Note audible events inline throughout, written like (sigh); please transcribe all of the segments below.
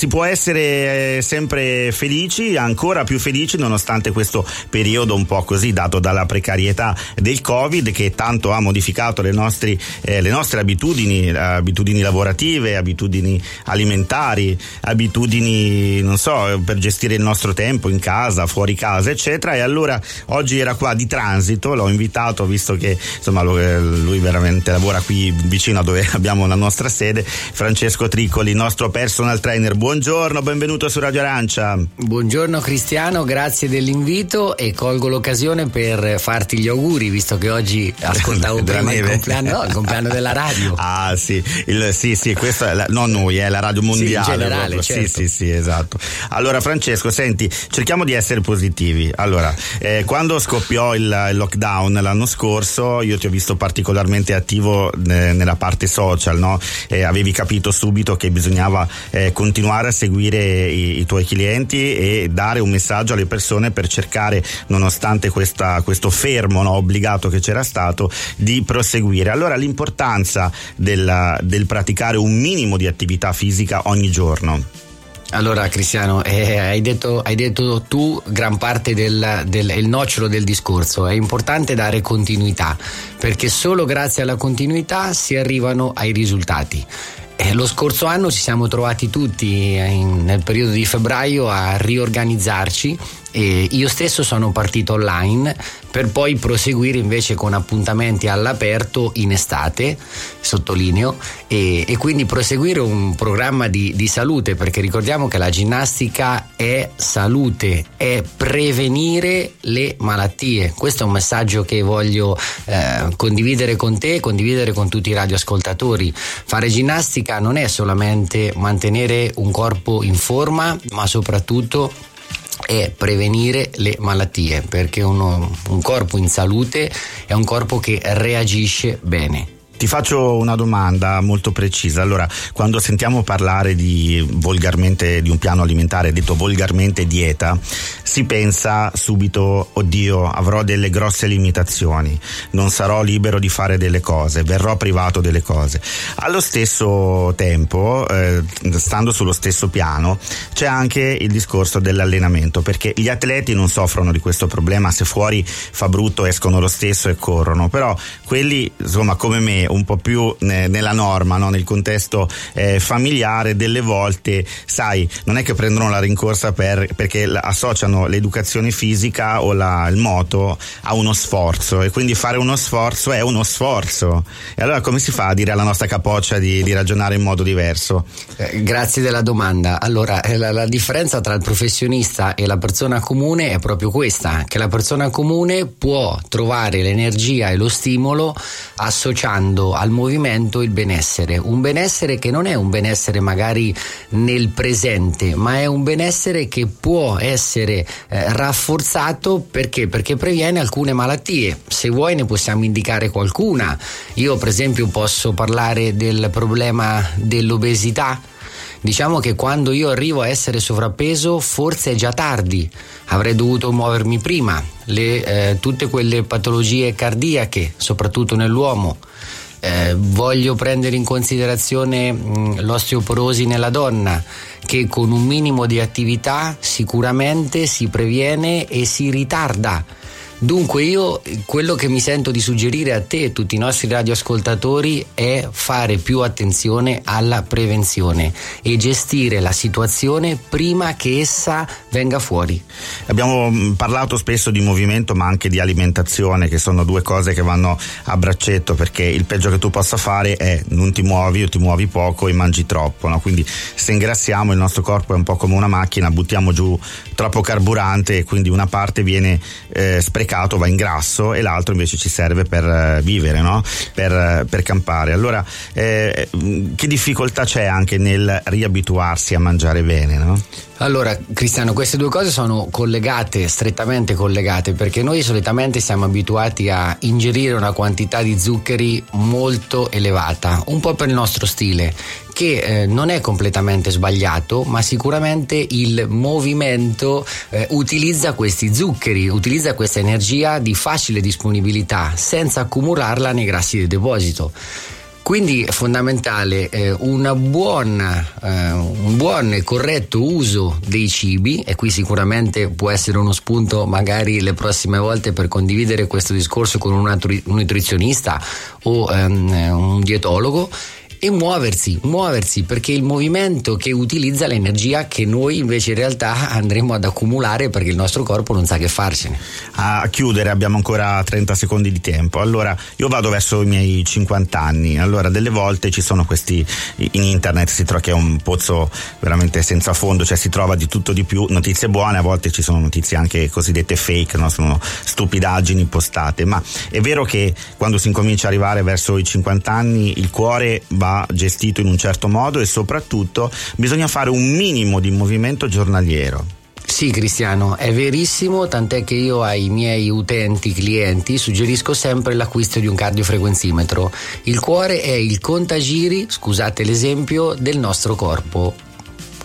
Si può essere eh, sempre felici, ancora più felici nonostante questo periodo un po' così dato dalla precarietà del Covid che tanto ha modificato le, nostri, eh, le nostre abitudini, abitudini lavorative, abitudini alimentari, abitudini, non so, per gestire il nostro tempo in casa, fuori casa, eccetera. E allora oggi era qua di transito, l'ho invitato visto che insomma eh, lui veramente lavora qui vicino a dove (laughs) abbiamo la nostra sede, Francesco Triccoli, nostro personal trainer. Buongiorno, benvenuto su Radio Arancia. Buongiorno Cristiano, grazie dell'invito e colgo l'occasione per farti gli auguri visto che oggi ascoltavo (laughs) prima il compleanno, no, il compleanno, della radio. (laughs) Ah sì, il, sì, sì, questo è la, non noi, è la radio mondiale. Sì, in generale, certo. Sì, sì, sì, esatto. Allora Francesco, senti, cerchiamo di essere positivi. Allora, eh, quando scoppiò il, il, lockdown l'anno scorso, io ti ho visto particolarmente attivo eh, nella parte social, no? Eh, avevi capito subito che bisognava eh, continuare continuare a seguire i, i, tuoi clienti e dare un messaggio alle persone per cercare, nonostante questa, questo fermo no, obbligato che c'era stato, di proseguire. Allora l'importanza del, del praticare un minimo di attività fisica ogni giorno. Allora Cristiano, eh, hai, detto, hai, detto, tu gran parte del, del nocciolo del discorso, è importante dare continuità perché solo grazie alla continuità si arrivano ai risultati. Eh, lo scorso anno ci siamo trovati tutti in, nel periodo di febbraio a riorganizzarci e io stesso sono partito online per poi proseguire invece con appuntamenti all'aperto in estate, sottolineo, e, e quindi proseguire un programma di, di, salute, perché ricordiamo che la ginnastica è salute, è prevenire le malattie. Questo è un messaggio che voglio eh, condividere con te, condividere con tutti i radioascoltatori. Fare ginnastica non è solamente mantenere un corpo in forma, ma soprattutto è prevenire le malattie, perché uno, un corpo in salute è un corpo che reagisce bene. Ti faccio una domanda molto precisa. Allora, quando sentiamo parlare di volgarmente di un piano alimentare, detto volgarmente dieta, si pensa subito, oddio, avrò delle grosse limitazioni, non sarò libero di fare delle cose, verrò privato delle cose. Allo stesso tempo, eh, stando sullo stesso piano, c'è anche il discorso dell'allenamento, perché gli atleti non soffrono di questo problema, se fuori fa brutto escono lo stesso e corrono, però quelli, insomma, come me, un po' più ne, nella norma, no? nel contesto eh, familiare, delle volte, sai, non è che prendono la rincorsa per, perché associano l'educazione fisica o la, il moto a uno sforzo e quindi fare uno sforzo è uno sforzo. E allora come si fa a dire alla nostra capoccia di, di ragionare in modo diverso? Eh, grazie della domanda. Allora, eh, la, la differenza tra il professionista e la persona comune è proprio questa, che la persona comune può trovare l'energia e lo stimolo associando portando al movimento il benessere, un benessere che non è un benessere magari nel presente, ma è un benessere che può essere eh, rafforzato perché? Perché previene alcune malattie. Se vuoi ne possiamo indicare qualcuna. Io per esempio posso parlare del problema dell'obesità Diciamo che quando io arrivo a essere sovrappeso forse è già tardi, avrei dovuto muovermi prima. Le, eh, tutte quelle patologie cardiache, soprattutto nell'uomo, eh, voglio prendere in considerazione mh, mm, l'osteoporosi nella donna, che con un minimo di attività sicuramente si previene e si ritarda Dunque io quello che mi sento di suggerire a te e a tutti i nostri radioascoltatori è fare più attenzione alla prevenzione e gestire la situazione prima che essa venga fuori. Abbiamo mm, parlato spesso di movimento ma anche di alimentazione che sono due cose che vanno a braccetto perché il peggio che tu possa fare è non ti muovi o ti muovi poco e mangi troppo, no? quindi se ingrassiamo il nostro corpo è un po' come una macchina, buttiamo giù troppo carburante e quindi una parte viene eh, sprecata sprecato va in grasso e l'altro invece ci serve per eh, vivere, no? per, eh, per, campare. Allora, eh, che difficoltà c'è anche nel riabituarsi a mangiare bene? No? Allora, Cristiano, queste due cose sono collegate, strettamente collegate, perché noi solitamente siamo abituati a ingerire una quantità di zuccheri molto elevata, un po' per il nostro stile, che eh, non è completamente sbagliato, ma sicuramente il movimento eh, utilizza questi zuccheri, utilizza questa energia di facile disponibilità senza accumularla nei grassi di deposito. Quindi è fondamentale eh, buona, eh, un buon e corretto uso dei cibi e qui sicuramente può essere uno spunto magari le prossime volte per condividere questo discorso con un, nutrizionista o ehm, un dietologo e muoversi, muoversi perché il movimento che utilizza l'energia che noi invece in realtà andremo ad accumulare perché il nostro corpo non sa che farcene. A chiudere abbiamo ancora 30 secondi di tempo. Allora, io vado verso i miei 50 anni. Allora, delle volte ci sono questi in internet si trova che è un pozzo veramente senza fondo, cioè si trova di tutto di più, notizie buone, a volte ci sono notizie anche cosiddette fake, no? sono stupidaggini postate, ma è vero che quando si incomincia ad arrivare verso i 50 anni il cuore va gestito in un certo modo e soprattutto bisogna fare un minimo di movimento giornaliero. Sì, Cristiano, è verissimo, tant'è che io ai miei utenti, clienti, suggerisco sempre l'acquisto di un cardiofrequenzimetro. Il cuore è il contagiri, scusate l'esempio, del nostro corpo.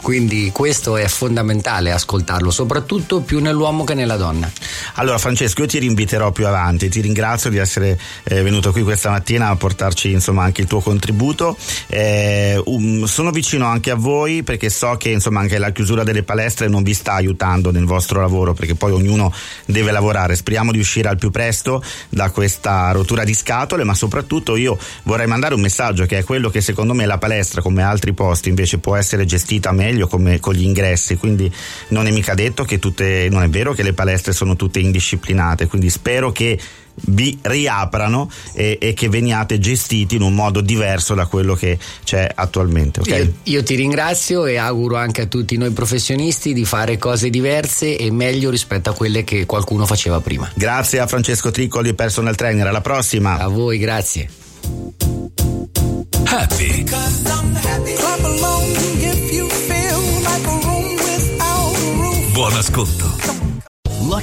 Quindi questo è fondamentale ascoltarlo, soprattutto più nell'uomo che nella donna. Allora Francesco, io ti rinviterò più avanti, ti ringrazio di essere eh, venuto qui questa mattina a portarci insomma anche il tuo contributo. Eh, um, sono vicino anche a voi perché so che insomma anche la chiusura delle palestre non vi sta aiutando nel vostro lavoro perché poi ognuno deve lavorare. Speriamo di uscire al più presto da questa rottura di scatole, ma soprattutto io vorrei mandare un messaggio che è quello che secondo me la palestra come altri posti invece può essere gestita meglio come con gli ingressi, quindi non è mica detto che tutte, non è vero che le palestre sono tutte indisciplinate, quindi spero che vi riaprano e, e, che veniate gestiti in un modo diverso da quello che c'è attualmente. Okay? Io, io, ti ringrazio e auguro anche a tutti noi professionisti di fare cose diverse e meglio rispetto a quelle che qualcuno faceva prima. Grazie a Francesco Triccoli, personal trainer. Alla prossima. A voi, grazie. Happy. Buon ascolto.